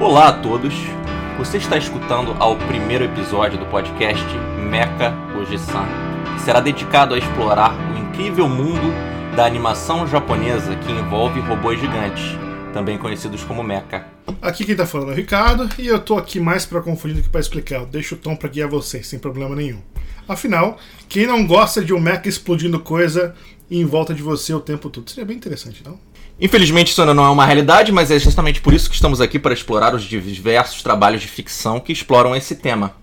Olá a todos. Você está escutando ao primeiro episódio do podcast Mecha Oji-san, será dedicado a explorar o incrível mundo da animação japonesa que envolve robôs gigantes, também conhecidos como mecha. Aqui quem tá falando é o Ricardo e eu tô aqui mais para confundir do que para explicar. Eu deixo o tom para guiar vocês, sem problema nenhum. Afinal, quem não gosta de um mecha explodindo coisa em volta de você o tempo todo? Seria bem interessante, não? Infelizmente isso ainda não é uma realidade, mas é justamente por isso que estamos aqui para explorar os diversos trabalhos de ficção que exploram esse tema.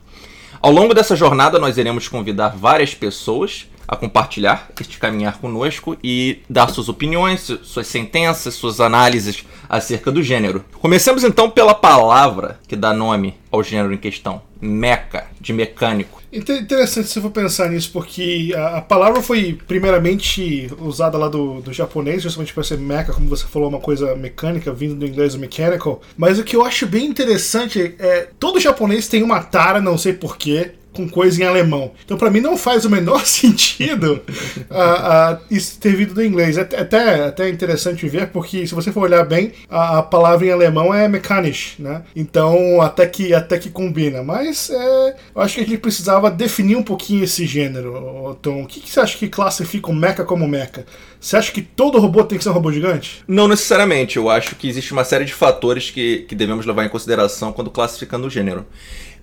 Ao longo dessa jornada, nós iremos convidar várias pessoas a compartilhar este caminhar conosco e dar suas opiniões, suas sentenças, suas análises acerca do gênero. Comecemos então pela palavra que dá nome ao gênero em questão, meca, de mecânico. Interessante se for pensar nisso, porque a, a, palavra foi primeiramente usada lá do, do japonês, justamente para ser mecha, como você falou, uma coisa mecânica, vindo do inglês mechanical. Mas o que eu acho bem interessante é todo japonês tem uma tara, não sei porquê, com coisa em alemão. Então, para mim, não faz o menor sentido uh, uh, isso ter vindo do inglês. É até, até interessante ver, porque se você for olhar bem, a, a palavra em alemão é mechanisch, né? Então, até que, até que combina. Mas é, eu acho que a gente precisava definir um pouquinho esse gênero. Então, o que, que você acha que classifica o mecha como mecha? Você acha que todo robô tem que ser um robô gigante? Não necessariamente. Eu acho que existe uma série de fatores que, que devemos levar em consideração quando classificando o gênero.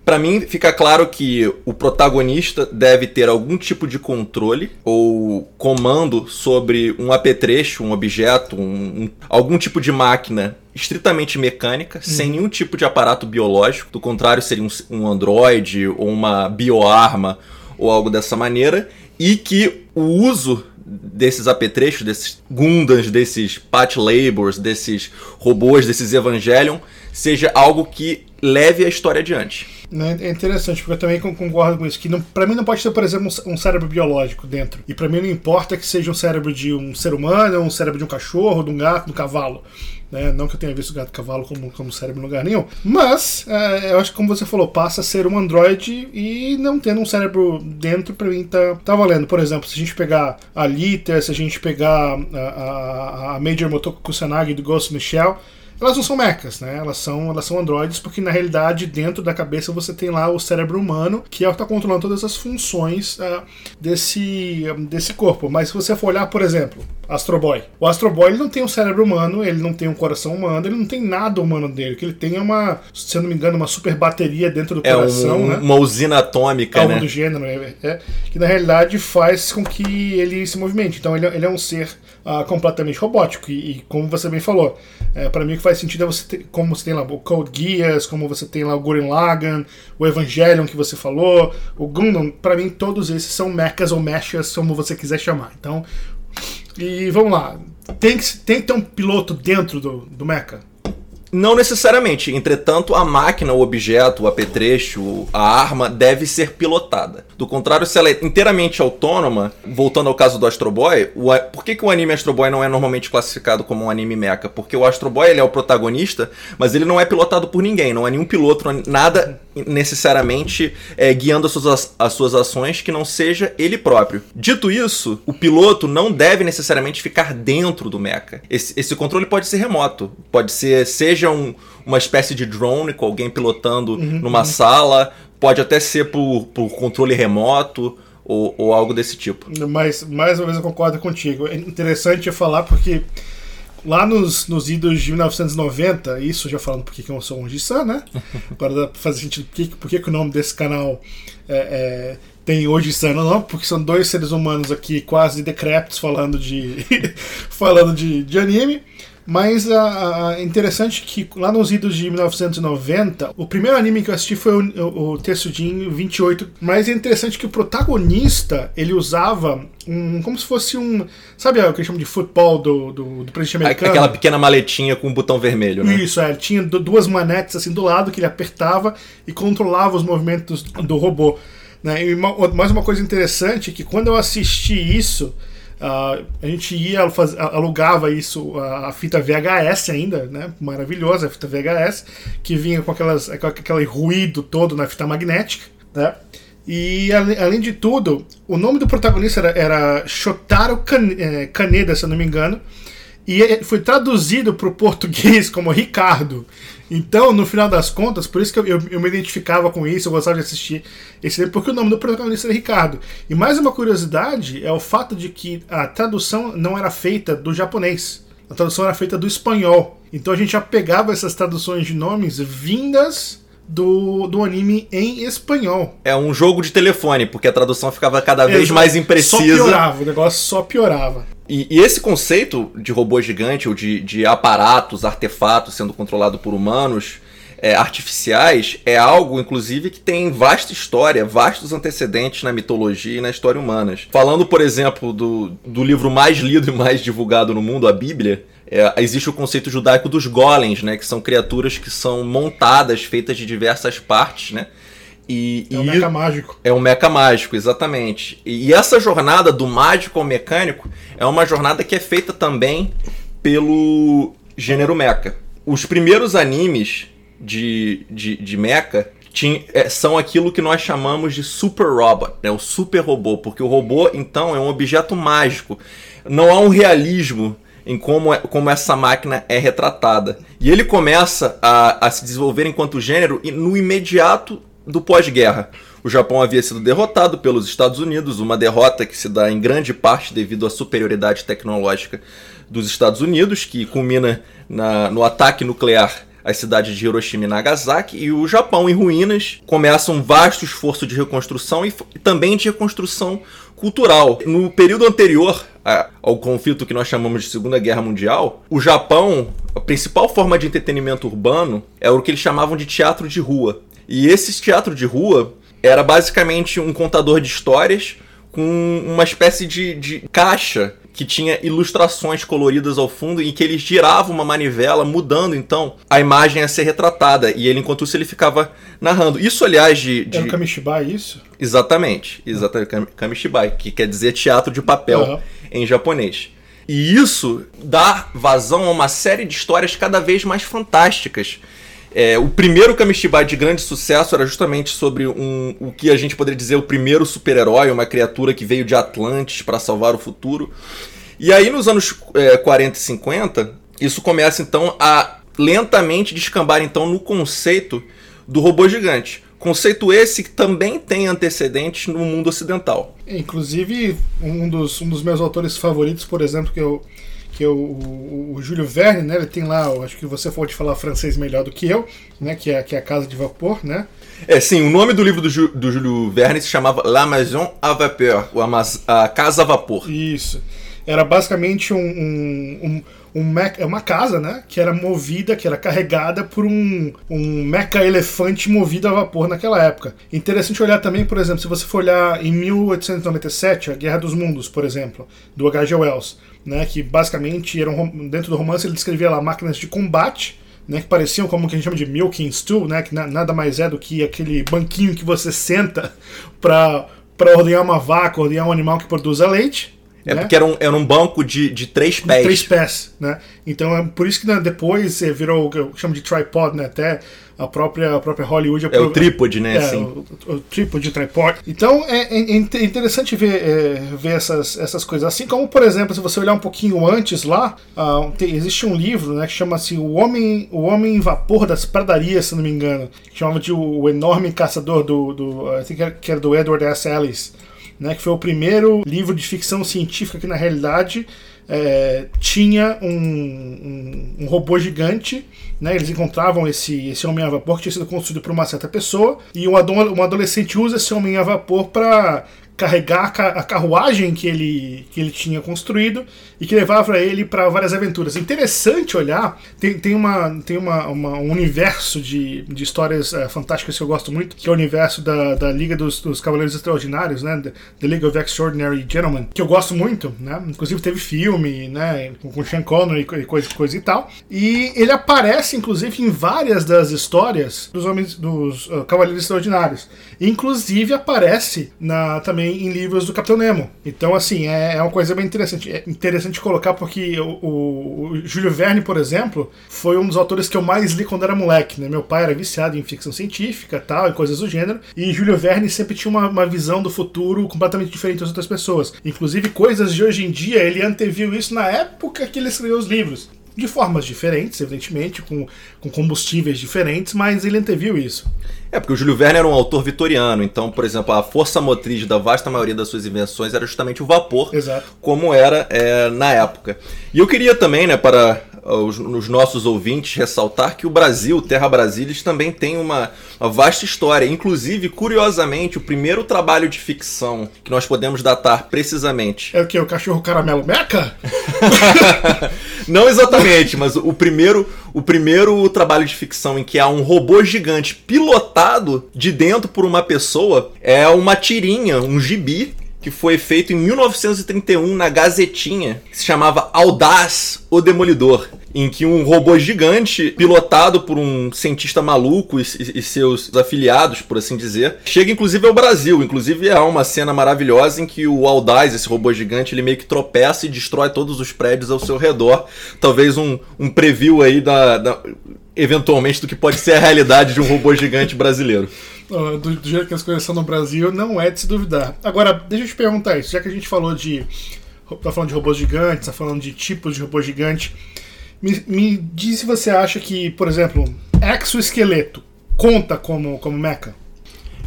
Para mim, fica claro que o protagonista deve ter algum tipo de controle ou comando sobre um apetrecho, um objeto, um, um, algum tipo de máquina estritamente mecânica, hum. sem nenhum tipo de aparato biológico. Do contrário, seria um, um androide ou uma bioarma ou algo dessa maneira. E que o uso desses apetrechos, desses Gundams, desses Pat Labors, desses robôs, desses Evangelion, seja algo que leve a história adiante. Né? É interessante, porque eu também concordo com isso. Que pra mim não pode ser, por exemplo, um, cérebro biológico dentro. E para mim não importa que seja um cérebro de um ser humano, um cérebro de um cachorro, de um gato, de um cavalo. Né? Não que eu tenha visto gato e cavalo como, como cérebro em lugar nenhum. Mas, é, eu acho que, como você falou, passa a ser um androide e não tendo um cérebro dentro, pra mim tá, tá valendo. Por exemplo, se a gente pegar a Lita, se a gente pegar a, a, a Major Motoko Kusanagi do Ghost Shell elas não são mechas, né? Elas são, elas são androides porque na realidade dentro da cabeça você tem lá o cérebro humano que é o que está controlando todas as funções uh, desse, desse corpo. Mas se você for olhar, por exemplo, Astro Boy. O Astro Boy ele não tem um cérebro humano, ele não tem um coração humano, ele não tem nada humano dele. O que ele tem é uma, se eu não me engano, uma super bateria dentro do é coração, um, né? Uma usina atômica, Algo né? do gênero, é, é, que na realidade faz com que ele se movimente. Então ele, ele é um ser uh, completamente robótico. E, e, como você bem falou, é, para mim o que faz sentido é você ter, como você tem lá o Code Geass, como você tem lá o Gurren Lagann, o Evangelion que você falou, o Gundam, para mim todos esses são mechas ou mechas, como você quiser chamar. Então, e vamos lá, tem que, tem que ter um piloto dentro do, do mecha? Não necessariamente. Entretanto, a máquina, o objeto, o apetrecho, a arma deve ser pilotada. Do contrário, se ela é inteiramente autônoma, voltando ao caso do Astro Boy, o, por que, que o anime Astro Boy não é normalmente classificado como um anime mecha? Porque o Astro Boy ele é o protagonista, mas ele não é pilotado por ninguém. Não é nenhum piloto, nada necessariamente é, guiando as suas, as suas ações que não seja ele próprio. Dito isso, o piloto não deve necessariamente ficar dentro do mecha. Esse, esse controle pode ser remoto. Pode ser, seja um, uma espécie de drone com alguém pilotando uhum, numa uhum. sala, pode até ser por, por controle remoto ou, ou algo desse tipo. Mas, mais uma vez, eu concordo contigo. É interessante falar porque lá nos, nos idos de 1990, isso já falando porque eu sou um Gisan, né? Agora dá pra fazer sentido por que, por que, que o nome desse canal é, é, tem hoje Sana, não, porque são dois seres humanos aqui quase decrépitos falando de falando de, de anime. Mas uh, interessante que lá nos idos de 1990, o primeiro anime que eu assisti foi o, o, o Tetsujin 28. Mas é interessante que o protagonista ele usava um. como se fosse um. Sabe o que eles chamam de futebol do, do, do presidente americano? Aquela pequena maletinha com um botão vermelho, né? Isso, é. Ele tinha duas manetes assim do lado que ele apertava e controlava os movimentos do robô. Né? E uma, mais uma coisa interessante é que quando eu assisti isso. Uh, a gente ia, faz, alugava isso, a, fita VHS ainda, né? Maravilhosa a fita VHS, que vinha com, aquelas, com aquele ruído todo na fita magnética, né? E além de tudo, o nome do protagonista era, era Shotaro eh, Kaneda, se eu não me engano, e foi traduzido para o português como Ricardo. Então, no final das contas, por isso que eu, eu, eu, me identificava com isso, eu gostava de assistir esse livro, porque o nome do protagonista era Ricardo. E mais uma curiosidade é o fato de que a tradução não era feita do japonês, a tradução era feita do espanhol. Então a gente já pegava essas traduções de nomes vindas do, do anime em espanhol. É um jogo de telefone, porque a tradução ficava cada vez é, mais imprecisa. Só piorava, o negócio só piorava. E, e, esse conceito de robô gigante ou de, de aparatos, artefatos sendo controlado por humanos é, artificiais é algo, inclusive, que tem vasta história, vastos antecedentes na mitologia e na história humanas. Falando, por exemplo, do, do livro mais lido e mais divulgado no mundo, a Bíblia, é, existe o conceito judaico dos golems, né, que são criaturas que são montadas, feitas de diversas partes, né? E, é um meca mágico. É um meca mágico, exatamente. E, e essa jornada do mágico ao mecânico é uma jornada que é feita também pelo gênero mecha. Os primeiros animes de, de, de mecha tinha, é, são aquilo que nós chamamos de super robot, né? o super robô, porque o robô então é um objeto mágico. Não há um realismo em como, é, como essa máquina é retratada. E ele começa a, a se desenvolver enquanto gênero no imediato do pós-guerra. O Japão havia sido derrotado pelos Estados Unidos, uma derrota que se dá em grande parte devido à superioridade tecnológica dos Estados Unidos, que culmina na, no ataque nuclear às cidades de Hiroshima e Nagasaki, e o Japão em ruínas começa um vasto esforço de reconstrução e, e também de reconstrução cultural. No período anterior ao conflito que nós chamamos de Segunda Guerra Mundial, o Japão, a principal forma de entretenimento urbano era o que eles chamavam de teatro de rua. E esse teatro de rua era basicamente um contador de histórias com uma espécie de, de caixa que tinha ilustrações coloridas ao fundo e que ele girava uma manivela, mudando então a imagem a ser retratada. E ele, enquanto isso, ele ficava narrando. Isso, aliás, de. de... É o Kamishibai, isso? Exatamente, exatamente. Kamishibai, que quer dizer teatro de papel uhum. Em japonês. E isso dá vazão a uma série de histórias cada vez mais fantásticas é, o primeiro Kamishibai de grande sucesso era justamente sobre um, o que a gente poderia dizer o primeiro super-herói, uma criatura que veio de Atlantis para salvar o futuro. E aí, nos anos é, 40 e 50, isso começa então a lentamente descambar então no conceito do robô gigante. Conceito esse que também tem antecedentes no mundo ocidental. Inclusive, um dos, um dos meus autores favoritos, por exemplo, que eu que é o, o, o Júlio Verne, né? Ele tem lá, acho que você pode falar francês melhor do que eu, né? Que é, que é a Casa de Vapor, né? É, sim, o nome do livro do, Ju, do Júlio Verne se chamava La Maison à Vapeur, a, a Casa a Vapor. Isso. Era basicamente um, um, um um é uma casa, né? Que era movida, que era carregada por um, um meca elefante movido a vapor naquela época. Interessante olhar também, por exemplo, se você for olhar em 1897, a Guerra dos Mundos, por exemplo, do H.G. Wells, né? Que basicamente era um, dentro do romance ele descrevia lá máquinas de combate. Né, que pareciam como que a gente chama de milking stool, né, que na, nada mais é do que aquele banquinho que você senta para ordenhar uma vaca, ordenhar um animal que produza leite. É né? porque era um, era um banco de, de três pés. Três pés, né? Então é por isso que né, depois virou o que eu chamo de tripod, né? Até a própria, a própria Hollywood... É o trípode, né? É, assim. o, o trípode, tripod. Então é, é, é interessante ver, é, ver essas, essas coisas. Assim como, por exemplo, se você olhar um pouquinho antes lá, uh, tem, existe um livro né, que chama-se o Homem, o Homem Vapor das Pradarias, se não me engano. Que chamava de o, o Enorme Caçador do... do uh, que era do Edward S. Ellis né, que foi o primeiro livro de ficção científica que na realidade é, tinha um, um, um, robô gigante. Né, eles encontravam esse, esse homem a vapor que tinha sido construído por uma certa pessoa e um, um adolescente usa esse homem a vapor para carregar a carruagem que ele, que ele tinha construído e que levava ele para várias aventuras. Interessante olhar, tem, tem, uma, tem uma, uma um universo de, de histórias uh, fantásticas que eu gosto muito, que é o universo da, da Liga dos, dos Cavaleiros Extraordinários, né? The, League of Extraordinary Gentlemen, que eu gosto muito, né? Inclusive teve filme, né? Com, com Sean Connery e coisa, coisa e tal. E ele aparece, inclusive, em várias das histórias dos homens dos uh, Cavaleiros Extraordinários. Inclusive aparece na também em livros do Capitão Nemo. Então, assim, é, é uma coisa bem interessante. É interessante colocar porque o, o, o Júlio Verne, por exemplo, foi um dos autores que eu mais li quando era moleque. Né? Meu pai era viciado em ficção científica tal, e coisas do gênero. E Júlio Verne sempre tinha uma, uma visão do futuro completamente diferente das outras pessoas. Inclusive, coisas de hoje em dia, ele anteviu isso na época que ele escreveu os livros. De formas diferentes, evidentemente, com, com combustíveis diferentes, mas ele anteviu isso. É, porque o Júlio Verne era um autor vitoriano, então, por exemplo, a força motriz da vasta maioria das suas invenções era justamente o vapor, Exato. como era é, na época. E eu queria também, né, para os, os, nossos ouvintes ressaltar que o Brasil, Terra Brasilis, também tem uma, uma, vasta história. Inclusive, curiosamente, o primeiro trabalho de ficção que nós podemos datar precisamente. É o que? O cachorro caramelo meca? Não exatamente, mas o primeiro, o primeiro trabalho de ficção em que há um robô gigante pilotado de dentro por uma pessoa é uma tirinha, um gibi que foi feito em 1931 na Gazetinha, que se chamava Audaz, o Demolidor, em que um robô gigante, pilotado por um cientista maluco e, e, seus afiliados, por assim dizer, chega inclusive ao Brasil. Inclusive há uma cena maravilhosa em que o Audaz, esse robô gigante, ele meio que tropeça e destrói todos os prédios ao seu redor. Talvez um, um preview aí da, da eventualmente do que pode ser a realidade de um robô gigante brasileiro do, do, jeito que as coisas são no Brasil, não é de se duvidar. Agora, deixa eu te perguntar isso, já que a gente falou de. tá falando de robôs gigantes, tá falando de tipos de robô gigante. Me, me diz se você acha que, por exemplo, exoesqueleto conta como, como mecha?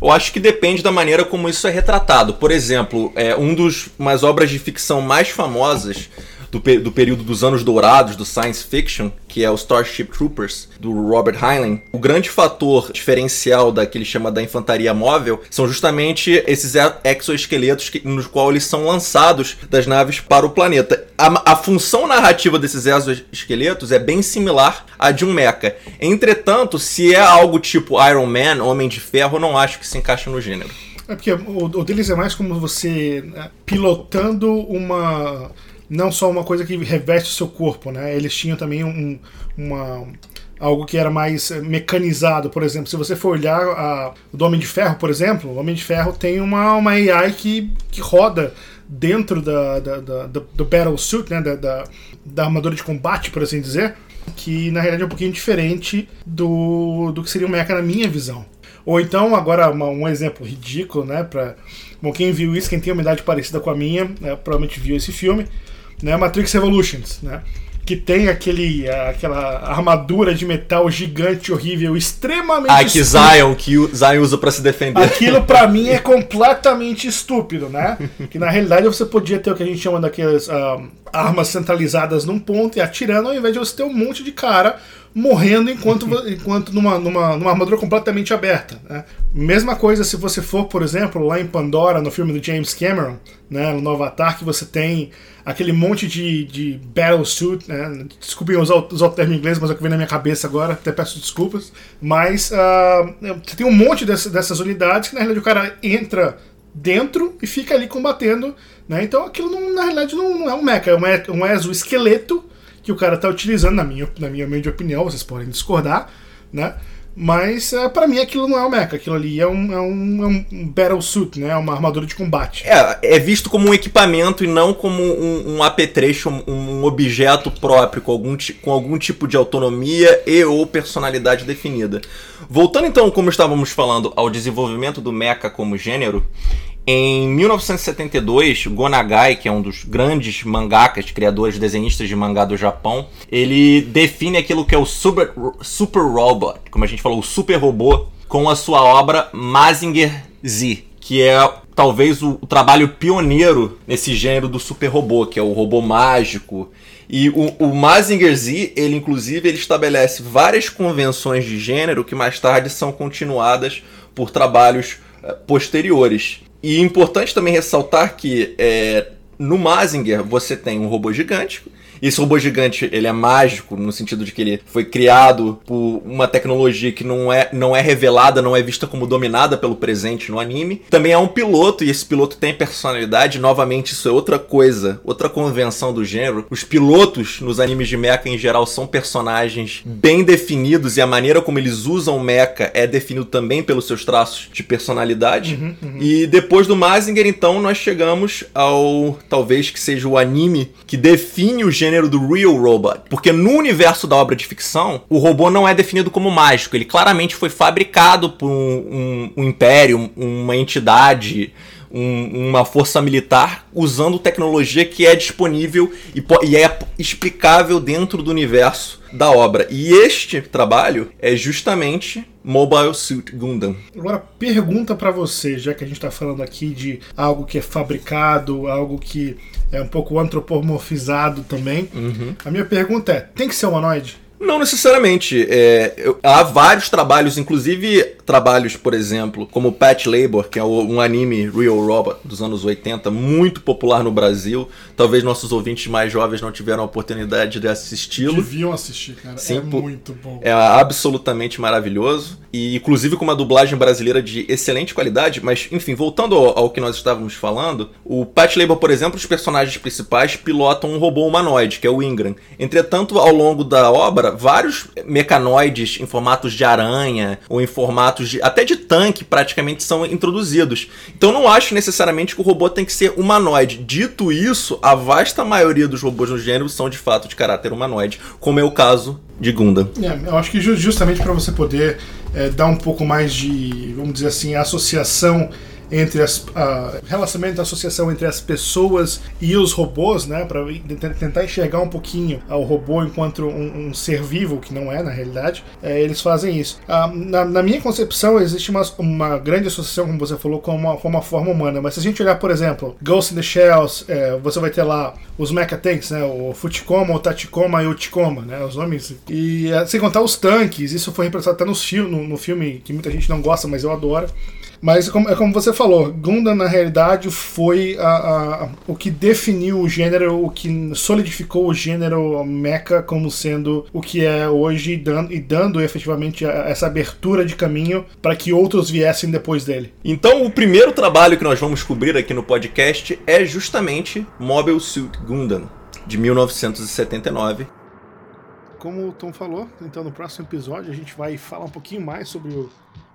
Eu acho que depende da maneira como isso é retratado. Por exemplo, é, um dos umas obras de ficção mais famosas do, do período dos anos dourados do science fiction, que é o Starship Troopers, do Robert Heinlein, o grande fator diferencial da que ele chama da infantaria móvel são justamente esses exoesqueletos que, nos quais eles são lançados das naves para o planeta. A, a função narrativa desses exoesqueletos é bem similar à de um mecha. Entretanto, se é algo tipo Iron Man, Homem de Ferro, eu não acho que se encaixa no gênero. É porque o, o deles é mais como você né, pilotando uma não só uma coisa que reveste o seu corpo, né? Eles tinham também um, uma algo que era mais eh, mecanizado, por exemplo, se você for olhar a, o Homem de Ferro, por exemplo, o Homem de Ferro tem uma, uma AI que, que roda dentro da, da, da, do Battle Suit, né, da, da, da armadura de combate, por assim dizer, que na realidade é um pouquinho diferente do, do que seria o mecha na minha visão. Ou então, agora uma, um exemplo ridículo, né, pra, bom, quem viu isso, quem tem uma idade parecida com a minha, né, provavelmente viu esse filme, né? Matrix Revolutions, né? Que tem aquele, aquela armadura de metal gigante, horrível, extremamente. Ah, que Zion, que o Zion usa para se defender. Aquilo para mim é completamente estúpido, né? Que na realidade você podia ter o que a gente chama daquelas uh, armas centralizadas num ponto e atirando, ao invés de você ter um monte de cara morrendo enquanto, enquanto numa, numa, numa armadura completamente aberta. Né? Mesma coisa se você for, por exemplo, lá em Pandora, no filme do James Cameron, né, no Avatar, que você tem aquele monte de, de battlesuit, né? Desculpem usar, usar o termo em inglês, mas é o que vem na minha cabeça agora, até peço desculpas. Mas uh, você tem um monte dessas, dessas unidades que na realidade o cara entra dentro e fica ali combatendo. Né? Então aquilo não, na realidade não, não é um mecha, é um, um exoesqueleto que o cara está utilizando, na minha, na minha humilde opinião, vocês podem discordar, né? Mas uh, para mim aquilo não é um mecha, aquilo ali é um, é um, é um battle suit, né? É uma armadura de combate. É, é visto como um equipamento e não como um, um apetrecho, um, um, objeto próprio, com algum, com algum tipo de autonomia e ou personalidade definida. Voltando então, como estávamos falando, ao desenvolvimento do mecha como gênero, em 1972, Gonagai, que é um dos grandes mangakas, criadores desenhistas de mangá do Japão, ele define aquilo que é o Super, super Robot, como a gente falou, o super robô, com a sua obra Mazinger Z, que é talvez o, o trabalho pioneiro nesse gênero do super robô, que é o robô mágico. E o, o Mazinger Z, ele inclusive ele estabelece várias convenções de gênero que mais tarde são continuadas por trabalhos uh, posteriores. E importante também ressaltar que é, no Mazinger você tem um robô gigante esse robô gigante, ele é mágico no sentido de que ele foi criado por uma tecnologia que não é, não é revelada, não é vista como dominada pelo presente no anime. Também é um piloto e esse piloto tem personalidade. Novamente, isso é outra coisa, outra convenção do gênero. Os pilotos nos animes de mecha em geral são personagens bem definidos e a maneira como eles usam mecha é definido também pelos seus traços de personalidade. Uhum, uhum. E depois do Mazinger, então, nós chegamos ao talvez que seja o anime que define o gênero gênero do Real Robot. Porque no universo da obra de ficção, o robô não é definido como mágico. Ele claramente foi fabricado por um, um, um império, uma entidade um, uma força militar usando tecnologia que é disponível e, e é explicável dentro do universo da obra. E este trabalho é justamente Mobile Suit Gundam. Agora, pergunta para você, já que a gente está falando aqui de algo que é fabricado, algo que é um pouco antropomorfizado também. Uhum. A minha pergunta é: tem que ser humanoide? Não necessariamente. É, eu, há vários trabalhos, inclusive trabalhos, por exemplo, como Pet Labor, que é um anime Real Robot dos anos 80, muito popular no Brasil. Talvez nossos ouvintes mais jovens não tiveram a oportunidade de assisti-lo. Deviam assistir, cara. Sim, é muito bom. É absolutamente maravilhoso. E inclusive com uma dublagem brasileira de excelente qualidade. Mas, enfim, voltando ao, ao que nós estávamos falando, o Pet Labor, por exemplo, os personagens principais pilotam um robô humanoide, que é o Ingram. Entretanto, ao longo da obra, vários mecanoides em formatos de aranha ou em formatos de até de tanque praticamente são introduzidos. Então não acho necessariamente que o robô tem que ser humanoide. Dito isso, a vasta maioria dos robôs no gênero são de fato de caráter humanoide, como é o caso de Gundam. É, eu acho que justamente para você poder é, dar um pouco mais de, vamos dizer assim, associação entre as uh, relacionamento, associação entre as pessoas e os robôs, né, para tentar enxergar um pouquinho uh, o robô enquanto um, um, ser vivo, que não é na realidade, é, eles fazem isso. Uh, na, na, minha concepção, existe uma, uma grande associação, como você falou, com uma, com uma forma humana, mas se a gente olhar, por exemplo, Ghost in the Shells, é, você vai ter lá os Mecha Tanks, né, o Futicoma, o Tachikoma e o Ticoma, né, os nomes, e é, sem contar os tanques, isso foi representado até nos no, no filme que muita gente não gosta, mas eu adoro. Mas como, é como você falou, Gundam na realidade foi a, a, o que definiu o gênero, o que solidificou o gênero mecha como sendo o que é hoje e dando, e dando efetivamente essa abertura de caminho para que outros viessem depois dele. Então o primeiro trabalho que nós vamos cobrir aqui no podcast é justamente Mobile Suit Gundam, de 1979 como o Tom falou, então no próximo episódio a gente vai falar um pouquinho mais sobre o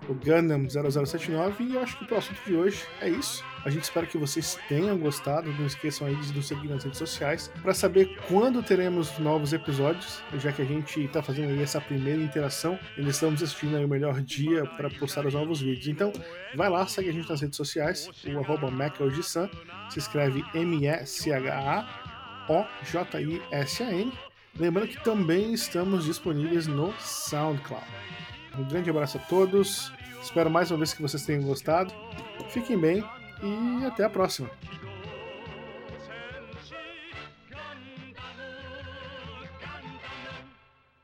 o Gundam 0079. E eu acho que pro assunto de hoje é isso. A gente espera que vocês tenham gostado. Não esqueçam aí de nos seguir nas redes sociais para saber quando teremos novos episódios, já que a gente está fazendo aí essa primeira interação. Eles estamos assistindo aí o melhor dia para postar os novos vídeos. Então, vai lá, segue a gente nas redes sociais, o arroba se escreve M-E-C-H-A-O-J-I-S-A-N. Lembrando que também estamos disponíveis no SoundCloud. Um grande abraço a todos. Espero mais uma vez que vocês tenham gostado. Fiquem bem e até a próxima.